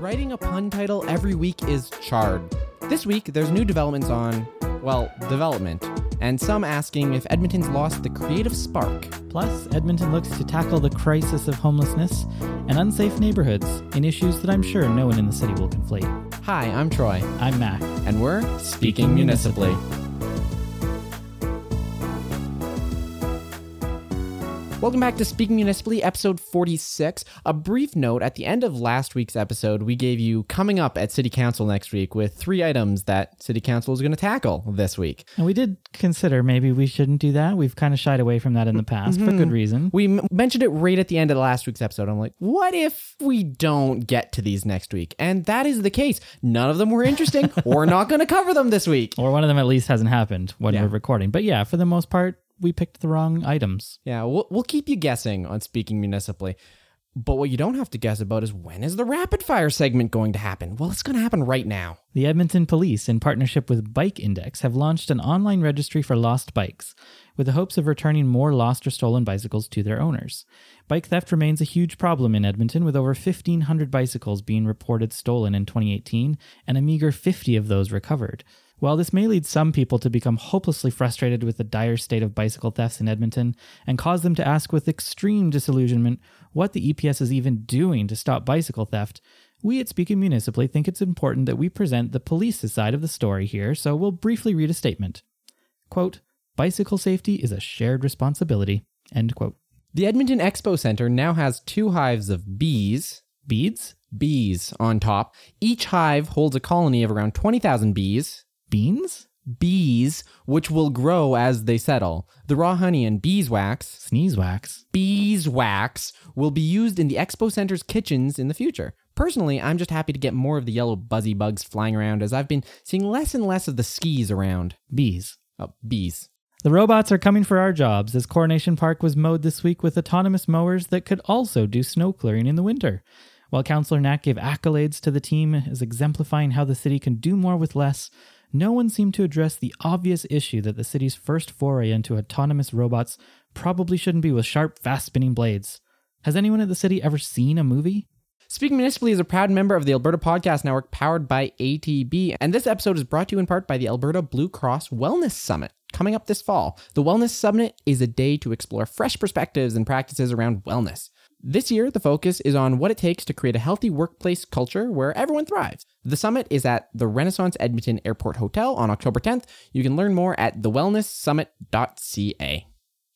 Writing a pun title every week is charred. This week, there's new developments on, well, development, and some asking if Edmonton's lost the creative spark. Plus, Edmonton looks to tackle the crisis of homelessness and unsafe neighborhoods in issues that I'm sure no one in the city will conflate. Hi, I'm Troy, I'm Mack. and we're Speaking Municipally. Welcome back to Speaking Municipally, episode 46. A brief note at the end of last week's episode, we gave you coming up at City Council next week with three items that City Council is going to tackle this week. And we did consider maybe we shouldn't do that. We've kind of shied away from that in the past for good mm-hmm. reason. We m- mentioned it right at the end of last week's episode. I'm like, what if we don't get to these next week? And that is the case. None of them were interesting. we're not going to cover them this week. Or one of them at least hasn't happened when Yeah. we're recording. But yeah, for the most part, we picked the wrong items. Yeah, we'll, we'll keep you guessing on speaking municipally. But what you don't have to guess about is when is the rapid fire segment going to happen? Well, it's going to happen right now. The Edmonton Police, in partnership with Bike Index, have launched an online registry for lost bikes with the hopes of returning more lost or stolen bicycles to their owners. Bike theft remains a huge problem in Edmonton, with over 1,500 bicycles being reported stolen in 2018 and a meager 50 of those recovered. While this may lead some people to become hopelessly frustrated with the dire state of bicycle thefts in Edmonton and cause them to ask with extreme disillusionment what the EPS is even doing to stop bicycle theft, we at Speaking Municipally think it's important that we present the police's side of the story here, so we'll briefly read a statement. Quote, Bicycle safety is a shared responsibility. End quote. The Edmonton Expo Center now has two hives of bees, Beads? bees on top. Each hive holds a colony of around 20,000 bees, Beans? bees, which will grow as they settle. The raw honey and beeswax, Sneeze wax. beeswax, will be used in the Expo Center's kitchens in the future. Personally, I'm just happy to get more of the yellow buzzy bugs flying around as I've been seeing less and less of the skis around. Bees. Oh, bees. The robots are coming for our jobs as Coronation Park was mowed this week with autonomous mowers that could also do snow clearing in the winter. While Councillor Knack gave accolades to the team as exemplifying how the city can do more with less, no one seemed to address the obvious issue that the city's first foray into autonomous robots probably shouldn't be with sharp, fast spinning blades. Has anyone at the city ever seen a movie? Speaking Municipally is a proud member of the Alberta Podcast Network powered by ATB, and this episode is brought to you in part by the Alberta Blue Cross Wellness Summit. Coming up this fall, the Wellness Summit is a day to explore fresh perspectives and practices around wellness. This year, the focus is on what it takes to create a healthy workplace culture where everyone thrives. The summit is at the Renaissance Edmonton Airport Hotel on October 10th. You can learn more at thewellnesssummit.ca.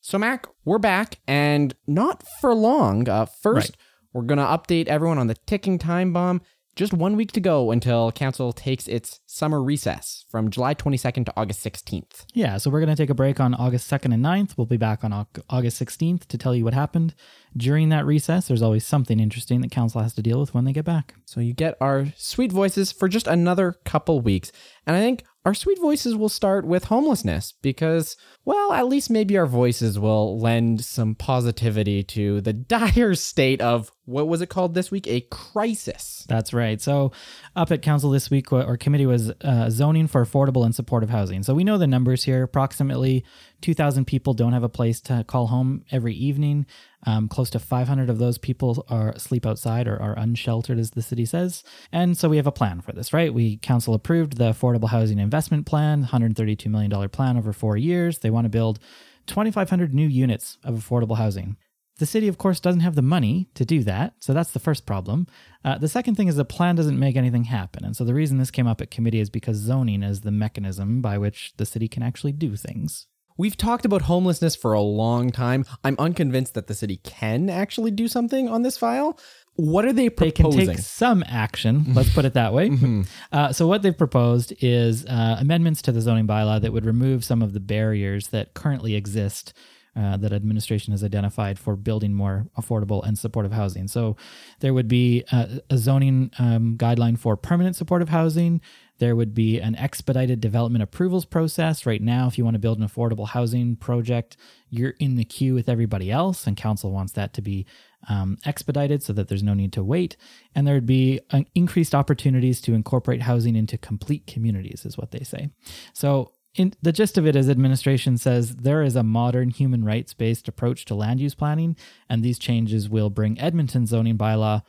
So, Mack, we're back, and not for long. Uh, first, Right. we're going to update everyone on the ticking time bomb. Just one week to go until Council takes its summer recess from July 22nd to August 16th. Yeah, so we're going to take a break on August 2nd and 9th. We'll be back on August 16th to tell you what happened. During that recess, there's always something interesting that council has to deal with when they get back. So you get our sweet voices for just another couple weeks. And I think our sweet voices will start with homelessness because, well, at least maybe our voices will lend some positivity to the dire state of what was it called this week? A crisis. That's right. So, up at council this week, our committee was uh, zoning for affordable and supportive housing. So, we know the numbers here. Approximately 2,000 people don't have a place to call home every evening. Um, close to 500 of those people are sleep outside or are unsheltered, as the city says. And so, we have a plan for this, right? We council approved the Affordable Housing Investment Plan, $132 million plan over four years. They want to build 2,500 new units of affordable housing. The city, of course, doesn't have the money to do that, so that's the first problem. Uh, the second thing is the plan doesn't make anything happen. And so the reason this came up at committee is because zoning is the mechanism by which the city can actually do things. We've talked about homelessness for a long time. I'm unconvinced that the city can actually do something on this file. What are they proposing? They can take some action, let's put it that way. Uh, so, what they've proposed is uh, amendments to the zoning bylaw that would remove some of the barriers that currently exist. Uh, that administration has identified for building more affordable and supportive housing. So, there would be a, a zoning um, guideline for permanent supportive housing. There would be an expedited development approvals process. Right now, if you want to build an affordable housing project, you're in the queue with everybody else, and council wants that to be um, expedited so that there's no need to wait. And there would be uh, increased opportunities to incorporate housing into complete communities, is what they say. So, in, the gist of it is administration says there is a modern human rights based approach to land use planning, and these changes will bring Edmonton zoning bylaw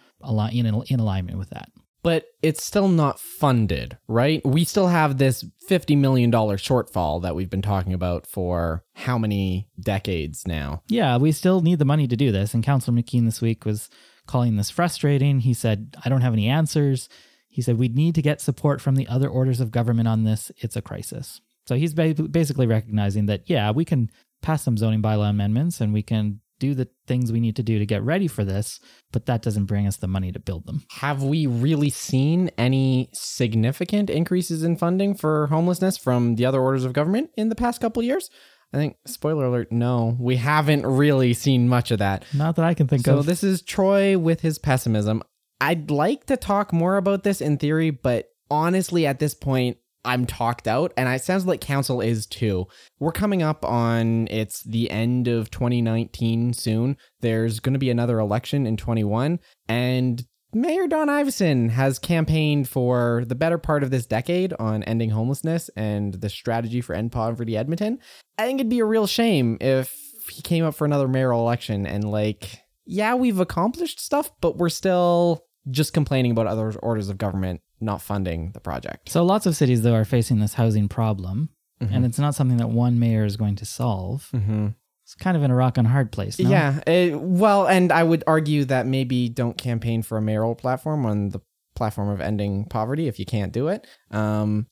in, in alignment with that. But it's still not funded, right? We still have this $50 million shortfall that we've been talking about for how many decades now? Yeah, we still need the money to do this. And Councillor McKeen this week was calling this frustrating. He said, I don't have any answers. He said, we need to get support from the other orders of government on this. It's a crisis. So he's basically recognizing that, yeah, we can pass some zoning bylaw amendments and we can do the things we need to do to get ready for this, but that doesn't bring us the money to build them. Have we really seen any significant increases in funding for homelessness from the other orders of government in the past couple years? I think, spoiler alert, no, we haven't really seen much of that. Not that I can think So of. So this is Troy with his pessimism. I'd like to talk more about this in theory, but honestly, at this point, I'm talked out, and it sounds like council is too. We're coming up on it's the end of 2019 soon. There's going to be another election in 21, and Mayor Don Iveson has campaigned for the better part of this decade on ending homelessness and the strategy for end poverty Edmonton. I think it'd be a real shame if he came up for another mayoral election and like, yeah, we've accomplished stuff, but we're still just complaining about other orders of government not funding the project. so lots of cities, though, are facing this housing problem, and it's not something that one mayor is going to solve. Mm-hmm. It's kind of in a rock and hard place. no? Yeah. it- well, and I would argue that maybe don't campaign for a mayoral platform on the platform of ending poverty if you can't do it. Um,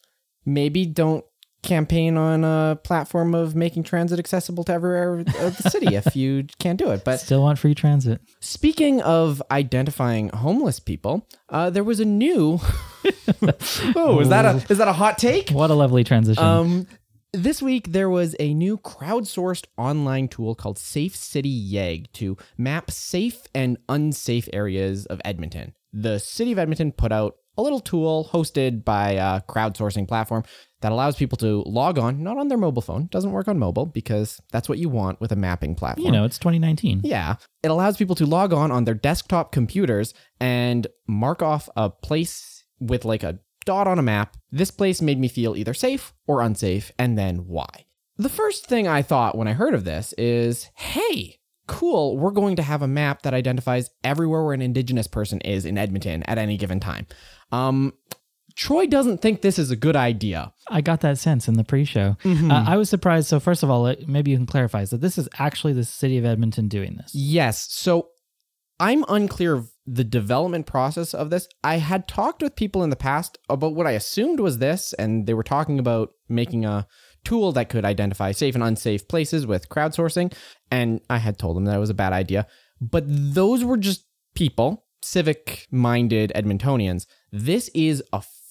maybe don't campaign on a platform of making transit accessible to every area of the city if you can't do it. But Still want free transit. Speaking of identifying homeless people, uh, there was a new. oh, is that a is that a hot take? What a lovely transition. Um, this week there was a new crowdsourced online tool called Safe City Yeg to map safe and unsafe areas of Edmonton. The city of Edmonton put out a little tool hosted by a crowdsourcing platform that allows people to log on, not on their mobile phone. Doesn't work on mobile because that's what you want with a mapping platform. you know, it's 2019. Yeah. It allows people to log on on their desktop computers and mark off a place with like a dot on a map. This place made me feel either safe or unsafe, and then why. The first thing I thought when I heard of this is hey, cool, we're going to have a map that identifies everywhere where an Indigenous person is in Edmonton at any given time. Um, Troy doesn't think this is a good idea. I got that sense in the pre-show. Mm-hmm. Uh, I was surprised. So first of all, maybe you can clarify. So this is actually the city of Edmonton doing this. Yes. So I'm unclear of the development process of this. I had talked with people in the past about what I assumed was this, and they were talking about making a tool that could identify safe and unsafe places with crowdsourcing. And I had told them that it was a bad idea. But those were just people, civic minded Edmontonians. This is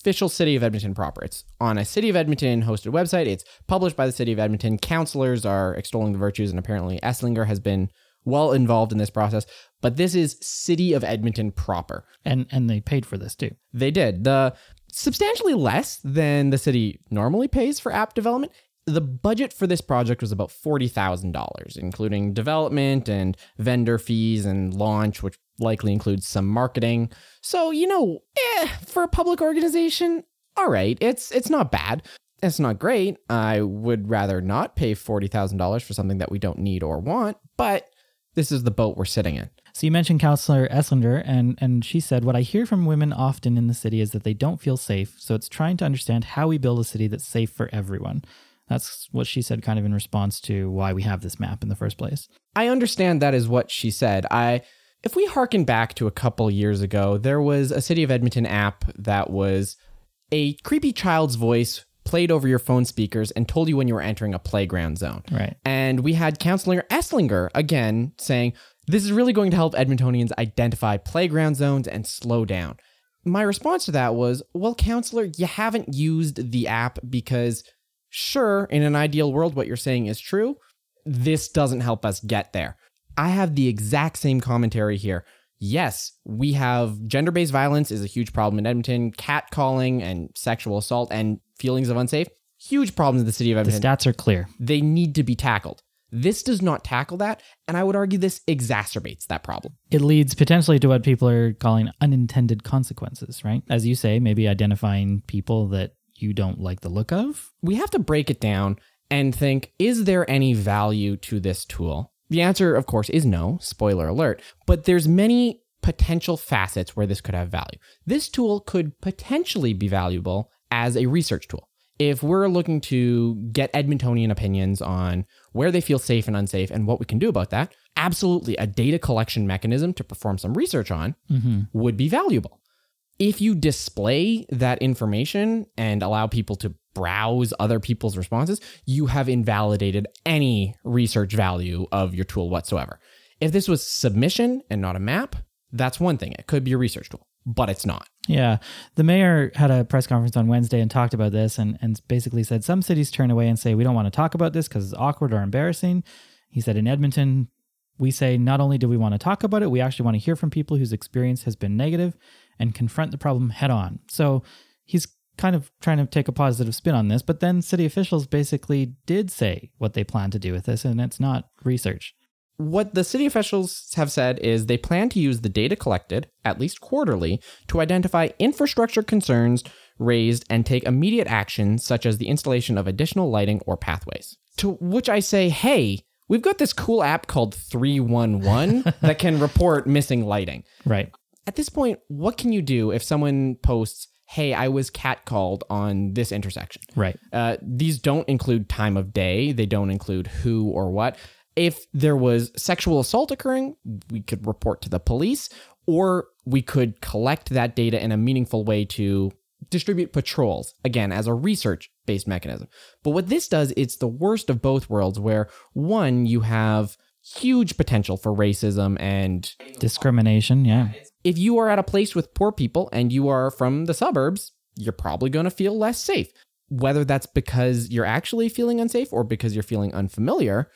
official City of Edmonton proper. It's on a City of Edmonton hosted website. It's published by the City of Edmonton. Councillors are extolling the virtues, and apparently Esslinger has been well involved in this process. But this is City of Edmonton proper. And and they paid for this too. They did. The substantially less than the city normally pays for app development. The budget for this project was about $40,000, including development and vendor fees and launch, which likely includes some marketing. So, you know, eh, for a public organization, all right, it's it's not bad. It's not great. I would rather not pay $40,000 for something that we don't need or want, but this is the boat we're sitting in. So you mentioned Councillor Esslinger, and and she said, "What I hear from women often in the city is that they don't feel safe. So it's trying to understand how we build a city that's safe for everyone." That's what she said, kind of in response to why we have this map in the first place. I understand that is what she said. I if we harken back to a couple years ago, there was a City of Edmonton app that was a creepy child's voice played over your phone speakers and told you when you were entering a playground zone. Right. And we had Councillor Esslinger again saying, This is really going to help Edmontonians identify playground zones and slow down. My response to that was, Well, Councillor, you haven't used the app because, sure, in an ideal world, what you're saying is true. This doesn't help us get there. I have the exact same commentary here. Yes, we have gender based violence is a huge problem in Edmonton, catcalling and sexual assault and feelings of unsafe, huge problems in the city of Edmonton. The stats are clear. they need to be tackled. This does not tackle that, and I would argue this exacerbates that problem. It leads potentially to what people are calling unintended consequences, right? As you say, maybe identifying people that you don't like the look of. We have to break it down and think is there any value to this tool? The answer, of course, is no, spoiler alert, but there's many potential facets where this could have value. This tool could potentially be valuable as a research tool. If we're looking to get Edmontonian opinions on where they feel safe and unsafe and what we can do about that, absolutely a data collection mechanism to perform some research on mm-hmm. would be valuable. If you display that information and allow people to browse other people's responses, you have invalidated any research value of your tool whatsoever. If this was submission and not a map, that's one thing. It could be a research tool, but it's not. Yeah. The mayor had a press conference on Wednesday and talked about this and, and basically said some cities turn away and say, we don't want to talk about this because it's awkward or embarrassing. He said in Edmonton, we say not only do we want to talk about it, we actually want to hear from people whose experience has been negative and confront the problem head on. So he's kind of trying to take a positive spin on this, but then city officials basically did say what they plan to do with this, and it's not research. What the city officials have said is they plan to use the data collected, at least quarterly, to identify infrastructure concerns raised and take immediate action, such as the installation of additional lighting or pathways. To which I say, hey, we've got this cool app called 311 that can report missing lighting. Right. At this point, what can you do if someone posts, hey, I was catcalled on this intersection? Right. Uh, these don't include time of day. They don't include who or what. If there was sexual assault occurring, we could report to the police, or we could collect that data in a meaningful way to distribute patrols, again, as a research based mechanism. But what this does, it's the worst of both worlds, where one, you have huge potential for racism and Discrimination. Yeah. If you are at a place with poor people and you are from the suburbs, you're probably going to feel less safe. Whether that's because you're actually feeling unsafe or because you're feeling unfamiliar,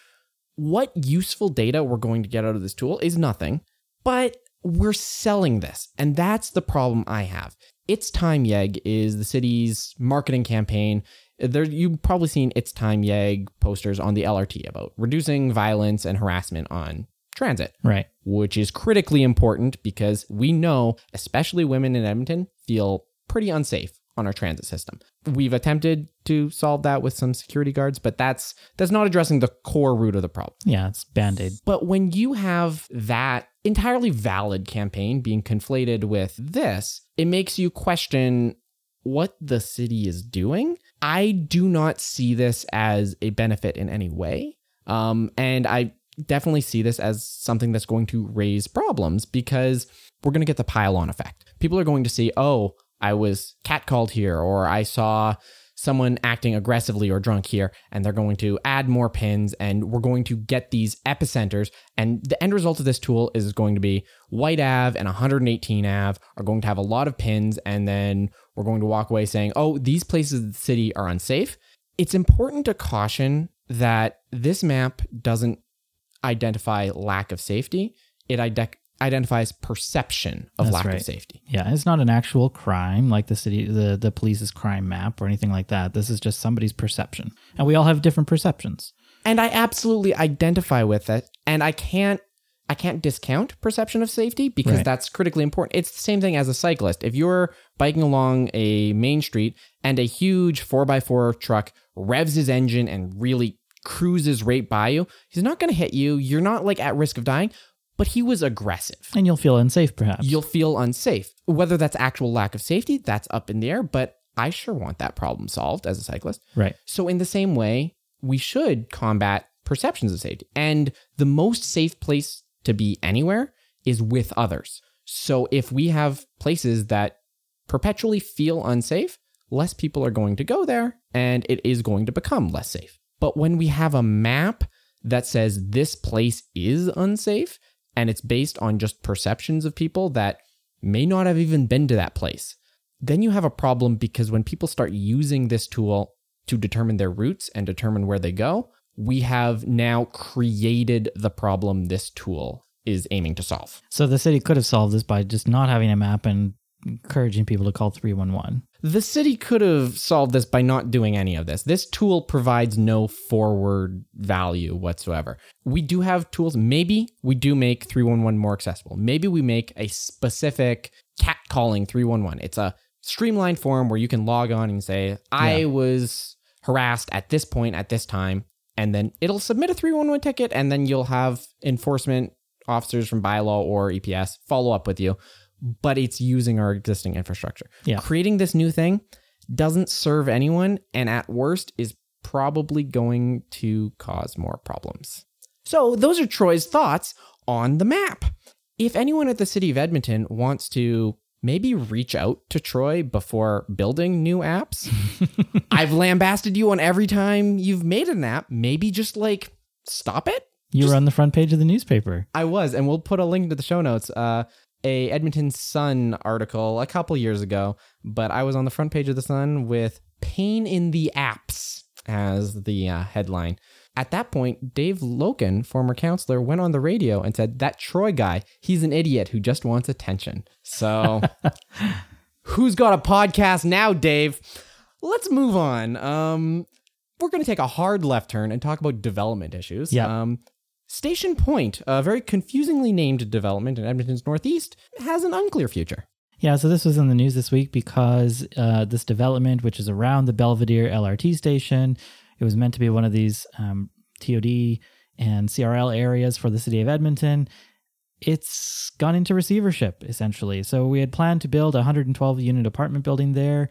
what useful data we're going to get out of this tool is nothing, but we're selling this. And that's the problem I have. It's Time Yeg is the city's marketing campaign. There, you've probably seen It's Time Yeg posters on the LRT about reducing violence and harassment on transit Right. which is critically important because we know, especially women in Edmonton, feel pretty unsafe on our transit system. We've attempted to solve that with some security guards, but that's that's not addressing the core root of the problem. Yeah. It's band aid. But when you have that entirely valid campaign being conflated with this, it makes you question what the city is doing. I do not see this as a benefit in any way. Um, and I definitely see this as something that's going to raise problems because we're going to get the pile on effect. People are going to see, oh, I was catcalled here, or I saw someone acting aggressively or drunk here, and they're going to add more pins, and we're going to get these epicenters. And the end result of this tool is going to be White Ave and 118 Ave are going to have a lot of pins, and then we're going to walk away saying, oh, these places of the city are unsafe. It's important to caution that this map doesn't identify lack of safety, it ide- identifies perception of That's lack right. of safety. Yeah, it's not an actual crime like the city, the the police's crime map or anything like that. This is just somebody's perception, and we all have different perceptions. and I absolutely identify with it and I can't I can't discount perception of safety because Right. that's critically important. It's the same thing as a cyclist. If you're biking along a main street and a huge 4x4 truck revs his engine and really cruises right by you, he's not going to hit you. You're not like at risk of dying, but he was aggressive. And you'll feel unsafe, perhaps. You'll feel unsafe. Whether that's actual lack of safety, that's up in the air, but I sure want that problem solved as a cyclist. right. So, in the same way, we should combat perceptions of safety. And the most safe place to be anywhere is with others. So, if we have places that perpetually feel unsafe, less people are going to go there and it is going to become less safe. But when we have a map that says this place is unsafe and it's based on just perceptions of people that may not have even been to that place, then you have a problem because when people start using this tool to determine their routes and determine where they go, we have now created the problem this tool is aiming to solve. So the city could have solved this by just not having a map and encouraging people to call 311. The city could have solved this by not doing any of this. This tool provides no forward value whatsoever. We do have tools. Maybe we do make 311 more accessible. Maybe we make a specific cat calling 311. It's a streamlined form where you can log on and say, I Yeah. was harassed at this point at this time. And then it'll submit a 311 ticket and then you'll have enforcement officers from bylaw or EPS follow up with you, but it's using our existing infrastructure. Yeah. Creating this new thing doesn't serve anyone and at worst is probably going to cause more problems. So, those are Troy's thoughts on the map. If anyone at the city of Edmonton wants to maybe reach out to Troy before building new apps, I've lambasted you on every time you've made an app. Maybe just like stop it. You were on the front page of the newspaper. I was, and we'll put a link to the show notes. Uh, a Edmonton Sun article a couple years ago, but I was on the front page of the Sun with "Pain in the Apps" as the uh, headline. At that point, Dave Loken, former councillor, went on the radio and said, That Troy guy, he's an idiot who just wants attention. So, who's got a podcast now, Dave? Let's move on. Um, we're going to take a hard left turn and talk about development issues. Yeah. Um, Station Point, a very confusingly named development in Edmonton's northeast, has an unclear future. Yeah, so this was in the news this week because uh, this development, which is around the Belvedere LRT station, it was meant to be one of these um, TOD and CRL areas for the city of Edmonton. It's gone into receivership, essentially. So we had planned to build a 112 unit apartment building there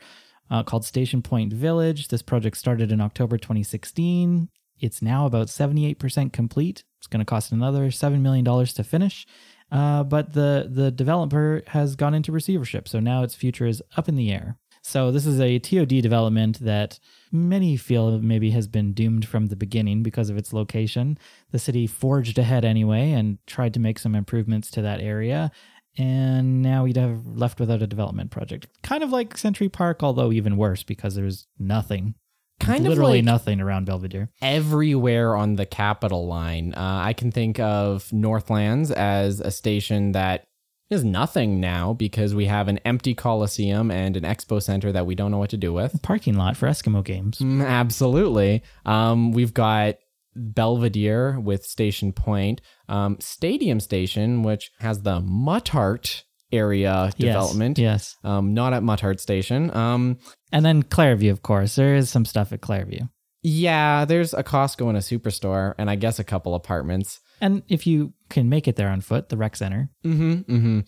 uh, called Station Point Village. This project started in October 2016. It's now about 78% complete. It's going to cost another $7 million to finish. Uh, but the, the developer has gone into receivership. So now its future is up in the air. So this is a TOD development that many feel maybe has been doomed from the beginning because of its location. The city forged ahead anyway and tried to make some improvements to that area. And now we'd have left without a development project. Kind of like Century Park, although even worse because there's nothing. Kind literally of like nothing around Belvedere. everywhere on the capital line. Uh, I can think of Northlands as a station that is nothing now because we have an empty Coliseum and an expo center that we don't know what to do with. Parking lot for Eskimo games. Mm, absolutely. Um, we've got Belvedere with Station Point, um, Stadium Station, which has the Muttart area Yes, development. Yes. Um, not at Muttart Station. Um, And then Clareview, of course. There is some stuff at Clareview. yeah, there's a Costco and a Superstore, and I guess a couple apartments. And if you can make it there on foot, the rec center. Mm-hmm. Mm-hmm.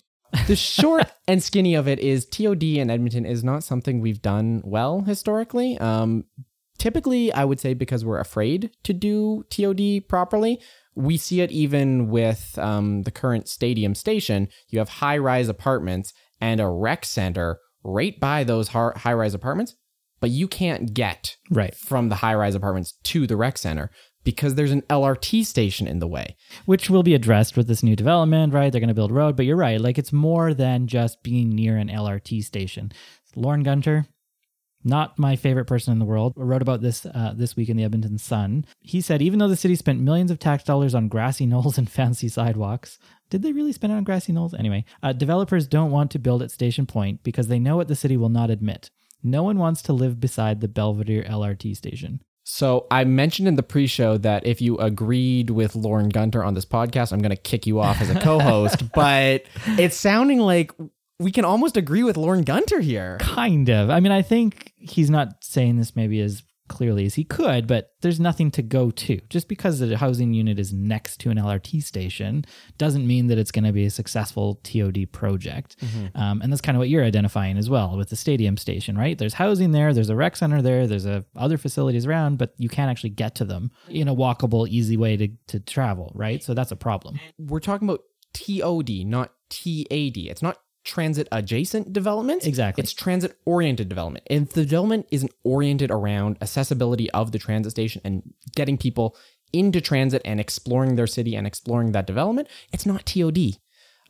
The short and skinny of it is TOD in Edmonton is not something we've done well historically. Um, typically, I would say because we're afraid to do TOD properly. We see it even with um, the current stadium station. You have high rise apartments and a rec center right by those high rise apartments, but you can't get Right. from the high rise apartments to the rec center because there's an LRT station in the way. Which will be addressed with this new development, right? They're going to build road, but you're right. Like it's more than just being near an LRT station. Lorne Gunter, not my favorite person in the world, wrote about this uh, this week in the Edmonton Sun. He said, even though the city spent millions of tax dollars on grassy knolls and fancy sidewalks, did they really spend it on grassy knolls? Anyway, uh, developers don't want to build at Station Point because they know what the city will not admit. No one wants to live beside the Belvedere LRT station. So I mentioned in the pre-show that if you agreed with Lorne Gunter on this podcast, I'm going to kick you off as a co-host. but it's sounding like we can almost agree with Lorne Gunter here. Kind of. I mean, I think he's not saying this maybe as clearly as he could, but there's nothing to go to. Just because the housing unit is next to an LRT station doesn't mean that it's going to be a successful TOD project. Um, and that's kind of what you're identifying as well with the stadium station, right? There's housing there, there's a rec center there, there's a, other facilities around, but you can't actually get to them in a walkable, easy way to, to travel, right? So that's a problem. We're talking about TOD, not TAD. It's not transit adjacent development. Exactly. It's transit oriented development. And if the development isn't oriented around accessibility of the transit station and getting people into transit and exploring their city and exploring that development, it's not TOD.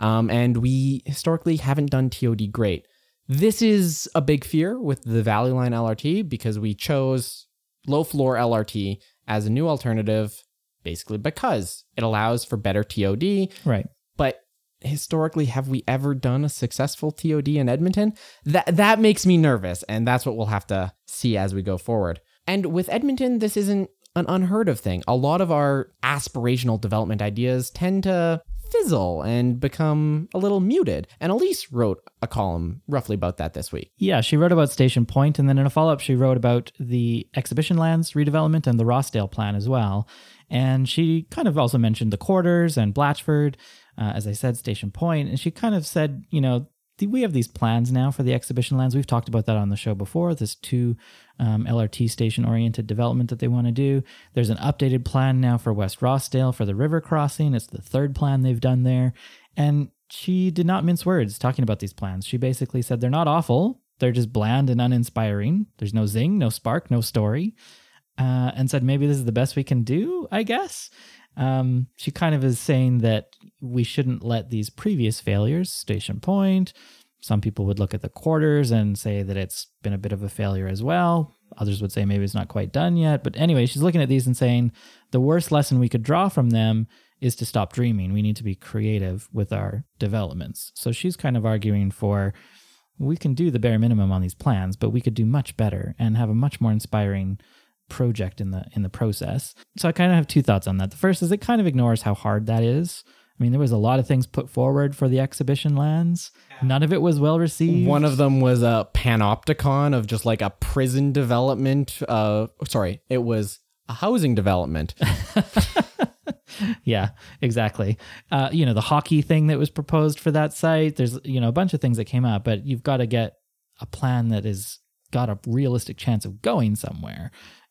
Um, and we historically haven't done TOD great. This is a big fear with the Valley Line LRT because we chose low floor LRT as a new alternative, basically because it allows for better TOD. Right. But historically, have we ever done a successful TOD in Edmonton? That that makes me nervous, and that's what we'll have to see as we go forward. And with Edmonton, this isn't an unheard of thing. A lot of our aspirational development ideas tend to fizzle and become a little muted. And Elise wrote a column roughly about that this week. Yeah, she wrote about Station Point, and then in a follow up, she wrote about the exhibition lands redevelopment and the Rossdale plan as well. And she kind of also mentioned the quarters and Blatchford. uh, as I said, Station Point, and she kind of said, you know, we have these plans now for the exhibition lands. We've talked about that on the show before. This two um, LRT station oriented development that they want to do. There's an updated plan now for West Rossdale for the river crossing. It's the third plan they've done there. And she did not mince words talking about these plans. She basically said they're not awful, they're just bland and uninspiring. There's no zing, no spark, no story. Uh, and said maybe this is the best we can do, I guess. Um, she kind of is saying that we shouldn't let these previous failures, Station Point, some people would look at the quarters and say that it's been a bit of a failure as well. Others would say maybe it's not quite done yet. But anyway, she's looking at these and saying the worst lesson we could draw from them is to stop dreaming. We need to be creative with our developments. So she's kind of arguing for we can do the bare minimum on these plans, but we could do much better and have a much more inspiring project in the in the process. So I kind of have two thoughts on that. The first is it kind of ignores how hard that is. I mean, there was a lot of things put forward for the exhibition lands. None of it was well received. One of them was a panopticon of just like a prison development. Uh, sorry, it was a housing development. yeah, exactly. Uh, you know, the hockey thing that was proposed for that site. There's you know a bunch of things that came out, but you've got to get a plan that is got a realistic chance of going somewhere.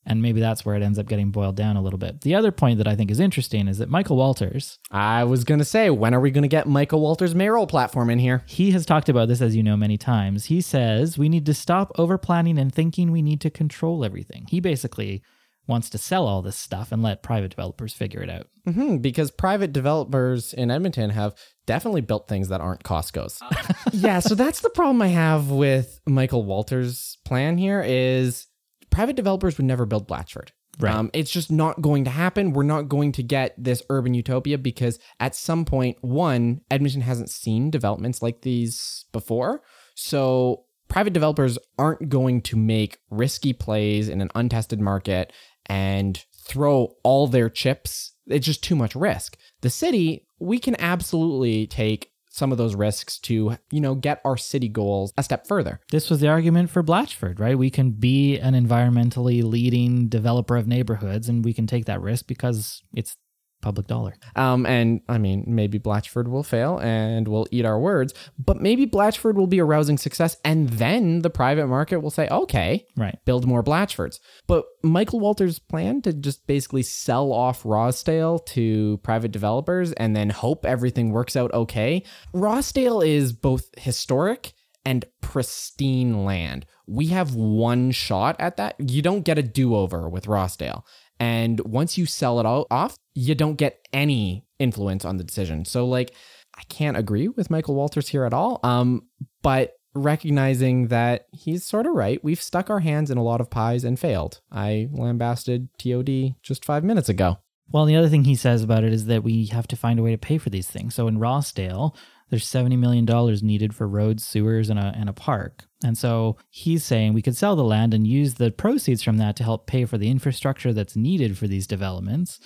And maybe that's where it ends up getting boiled down a little bit. The other point that I think is interesting is that Michael Walters. I was going to say, when are we going to get Michael Walters' mayoral platform in here? He has talked about this, as you know, many times. He says we need to stop over planning and thinking we need to control everything. He basically wants to sell all this stuff and let private developers figure it out. Mm-hmm, because private developers in Edmonton have definitely built things that aren't Costco's. yeah, so that's the problem I have with Michael Walters' plan here is private developers would never build Blatchford. Right. Um, it's just not going to happen. We're not going to get this urban utopia because at some point, one, Edmonton hasn't seen developments like these before. So private developers aren't going to make risky plays in an untested market and throw all their chips. It's just too much risk. The city, we can absolutely take some of those risks to, you know, get our city goals a step further. This was the argument for Blatchford, right? We can be an environmentally leading developer of neighborhoods and we can take that risk because it's public dollar. Um, and I mean, maybe Blatchford will fail and we'll eat our words, but maybe Blatchford will be a rousing success, and then the private market will say, okay, right, build more Blatchfords. But Michael Walters' plan to just basically sell off Rossdale to private developers and then hope everything works out okay. Rossdale is both historic and pristine land. We have one shot at that. You don't get a do over with Rossdale. And once you sell it all off, you don't get any influence on the decision. So like I can't agree with Michael Walters here at all. Um, but recognizing that he's sort of right. We've stuck our hands in a lot of pies and failed. I lambasted TOD just five minutes ago. Well, the other thing he says about it is that we have to find a way to pay for these things. So in Rossdale, there's $70 million needed for roads, sewers, and a, and a park. And so he's saying we could sell the land and use the proceeds from that to help pay for the infrastructure that's needed for these developments.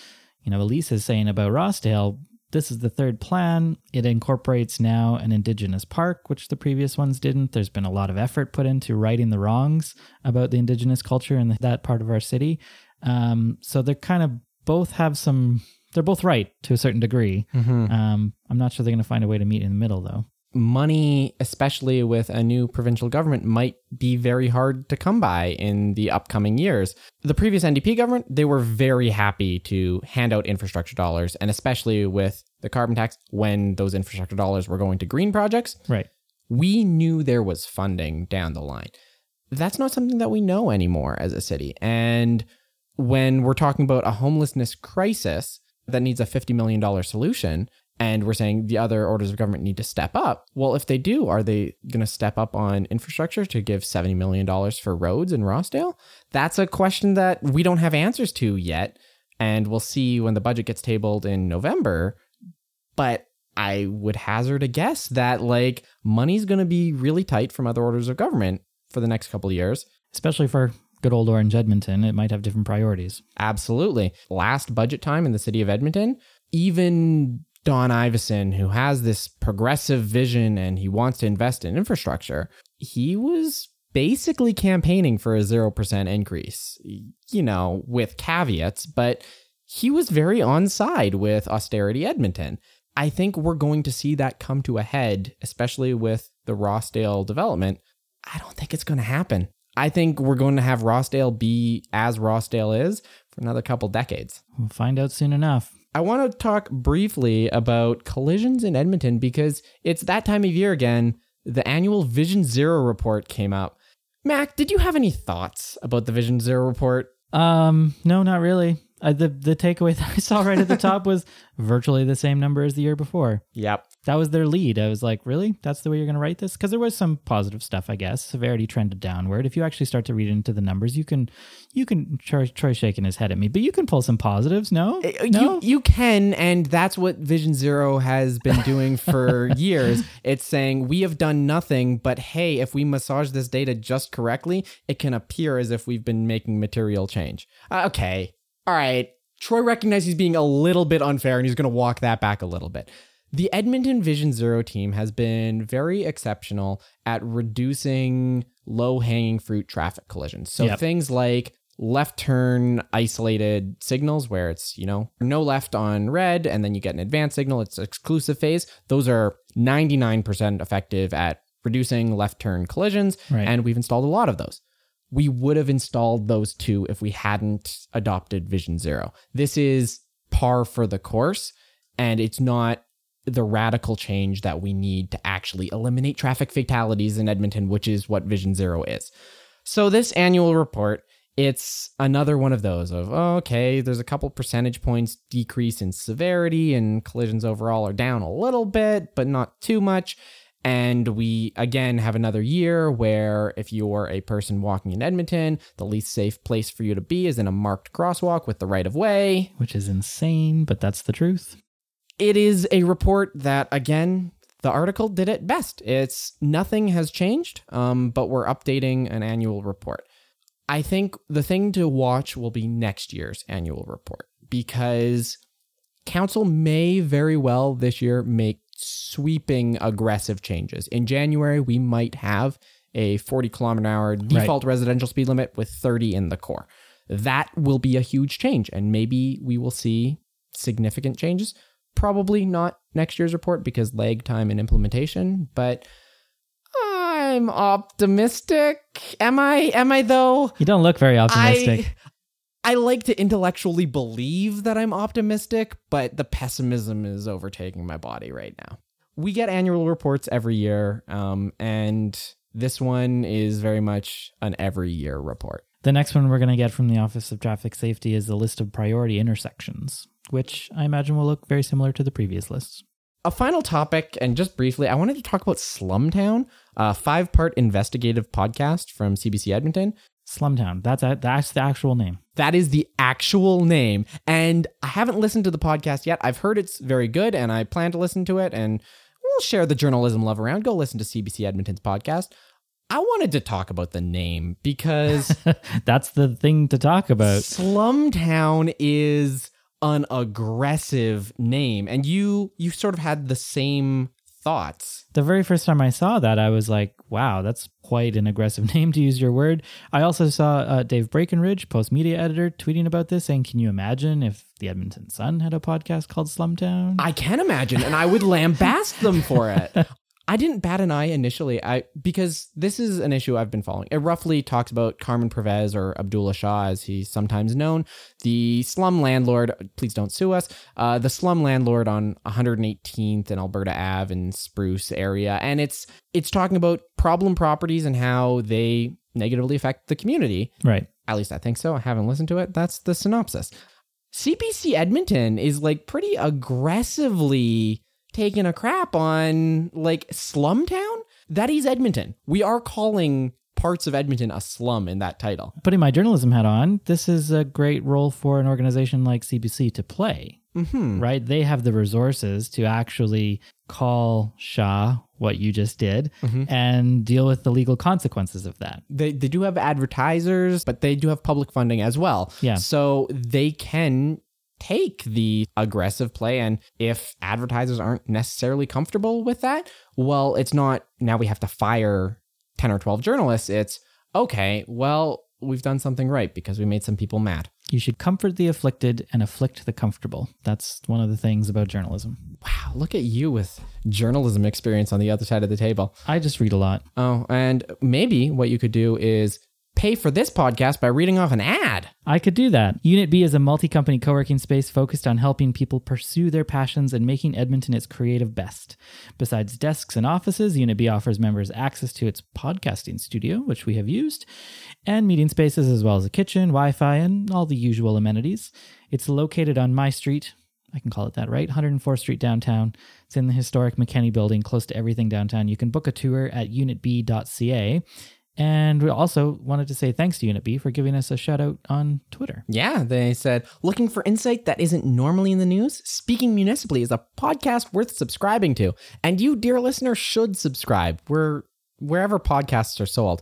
You know, Elise is saying about Rossdale, this is the third plan. It incorporates now an indigenous park, which the previous ones didn't. There's been a lot of effort put into righting the wrongs about the indigenous culture in that part of our city. Um, so they're kind of both have some they're both right to a certain degree. Mm-hmm. Um, I'm not sure they're going to find a way to meet in the middle, though. Money, especially with a new provincial government, might be very hard to come by in the upcoming years. The previous NDP government, they were very happy to hand out infrastructure dollars, and especially with the carbon tax, when those infrastructure dollars were going to green projects. Right. We knew there was funding down the line. That's not something that we know anymore as a city. And when we're talking about a homelessness crisis, that needs a $50 million solution and we're saying the other orders of government need to step up. Well, if they do, are they going to step up on infrastructure to give $70 million for roads in Rossdale? That's a question that we don't have answers to yet. And we'll see when the budget gets tabled in November. But I would hazard a guess that like money's going to be really tight from other orders of government for the next couple of years. Especially for good old Orange Edmonton, it might have different priorities. Absolutely. Last budget time in the city of Edmonton, even Don Iveson, who has this progressive vision and he wants to invest in infrastructure, he was basically campaigning for a 0% increase, you know, with caveats, but he was very on side with austerity Edmonton. I think we're going to see that come to a head, especially with the Rossdale development. I don't think it's going to happen. I think we're going to have Rossdale be as Rossdale is for another couple decades. We'll find out soon enough. I want to talk briefly about collisions in Edmonton because it's that time of year again. The annual Vision Zero report came out. Mack, did you have any thoughts about the Vision Zero report? Um, no, not really. Uh, the the takeaway that I saw right at the top was virtually the same number as the year before. Yep. That was their lead. I was like, really? That's the way you're going to write this? Because there was some positive stuff, I guess. Severity trended downward. If you actually start to read into the numbers, you can, you can. Troy, Troy shaking his head at me, but you can pull some positives. No, Uh, no. You, you can, and that's what Vision Zero has been doing for years. It's saying we have done nothing, but hey, if we massage this data just correctly, it can appear as if we've been making material change. Uh, okay, all right. Troy recognizes he's being a little bit unfair, and he's going to walk that back a little bit. The Edmonton Vision Zero team has been very exceptional at reducing low hanging fruit traffic collisions. So Yep. things like left turn isolated signals where it's, you know, no left on red and then you get an advanced signal, it's exclusive phase. Those are 99% effective at reducing left turn collisions. Right. And we've installed a lot of those. We would have installed those too if we hadn't adopted Vision Zero. This is par for the course and it's not the radical change that we need to actually eliminate traffic fatalities in Edmonton, which is what Vision Zero is. So this annual report, it's another one of those of oh, okay, there's a couple percentage points decrease in severity and collisions overall are down a little bit, but not too much. And we again have another year where if you're a person walking in Edmonton, the least safe place for you to be is in a marked crosswalk with the right of way. which is insane, but that's the truth. It is a report that, again, the article did it best. It's nothing has changed, um, but we're updating an annual report. I think the thing to watch will be next year's annual report because council may very well this year make sweeping aggressive changes. In January, we might have a 40 kilometer an hour default residential speed limit with 30 in the core. That will be a huge change, and maybe we will see significant changes. Probably not next year's report because lag time and implementation, but I'm optimistic. Am I? Am I though? You don't look very optimistic. I I like to intellectually believe that I'm optimistic, but the pessimism is overtaking my body right now. We get annual reports every year, um, and this one is very much an every year report. The next one we're going to get from the Office of Traffic Safety is a list of priority intersections, which I imagine will look very similar to the previous lists. A final topic, and just briefly, I wanted to talk about Slumtown, a five part investigative podcast from CBC Edmonton. Slumtown. That's a, that's the actual name. That is the actual name. And I haven't listened to the podcast yet. I've heard it's very good and I plan to listen to it and we'll share the journalism love around. Go listen to CBC Edmonton's podcast. I wanted to talk about the name because That's the thing to talk about. Slumtown is an aggressive name and you you sort of had the same thoughts. The very first time I saw that, I was like, wow, that's quite an aggressive name to use your word. I also saw uh, Dave Breakenridge, post media editor, tweeting about this, saying, Can you imagine if the Edmonton Sun had a podcast called Slumtown? I can imagine, and I would lambast them for it. I didn't bat an eye initially, I because this is an issue I've been following. It roughly talks about Carmen Pervez or Abdullah Shah, as he's sometimes known, the slum landlord. Please don't sue us. Uh, the slum landlord on 118th and Alberta Ave in Spruce area, and it's it's talking about problem properties and how they negatively affect the community. right. At least I think so. I haven't listened to it. That's the synopsis. CBC Edmonton is like pretty aggressively taking a crap on like Slumtown. That is Edmonton. We are calling parts of Edmonton a slum in that title. Putting my journalism hat on, this is a great role for an organization like CBC to play, Mm-hmm. right? They have the resources to actually call Shah what you just did Mhm. and deal with the legal consequences of that. They they do have advertisers, but they do have public funding as well. Yeah. So they can take the aggressive play and if advertisers aren't necessarily comfortable with that, well, it's not now we have to fire 10 or 12 journalists. It's okay, well, we've done something right because we made some people mad. You should comfort the afflicted and afflict the comfortable. That's one of the things about journalism. Wow, look at you with journalism experience on the other side of the table. I just read a lot. Oh, and maybe what you could do is pay for this podcast by reading off an ad. I could do that. Unit B is a multi company co working space focused on helping people pursue their passions and making Edmonton its creative best. Besides desks and offices, Unit B offers members access to its podcasting studio, which we have used, and meeting spaces as well as a kitchen, Wi Fi, and all the usual amenities. It's located on my street. I can call it that, right? 104th Street downtown. It's in the historic McKenney building, close to everything downtown. You can book a tour at unitb.ca. And we also wanted to say thanks to Unit B for giving us a shout out on Twitter. Yeah, they said, looking for insight that isn't normally in the news? Speaking Municipally is a podcast worth subscribing to. And you, dear listener, should subscribe where, wherever podcasts are sold.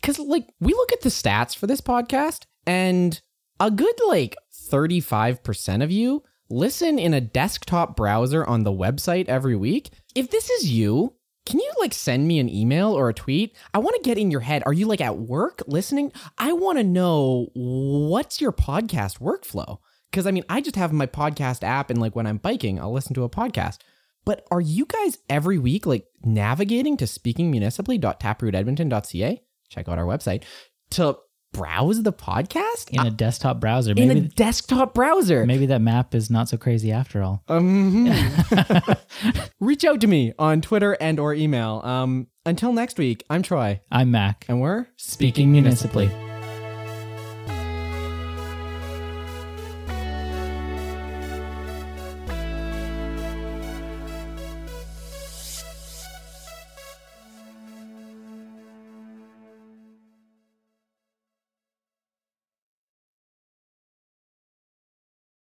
Because, like, we look at the stats for this podcast, and a good, like, 35% of you listen in a desktop browser on the website every week. If this is you, can you like send me an email or a tweet? I want to get in your head. Are you like at work listening? I want to know what's your podcast workflow? Because I mean, I just have my podcast app, and like when I'm biking, I'll listen to a podcast. But are you guys every week like navigating to speakingmunicipally.taprootedmonton.ca? Check out our website to browse the podcast In a desktop browser. in Maybe a desktop browser. maybe that map is not so crazy after all. Um, reach out to me on Twitter and or email. Um, until next week, I'm Troy, I'm Mack. and we're Speaking municipally.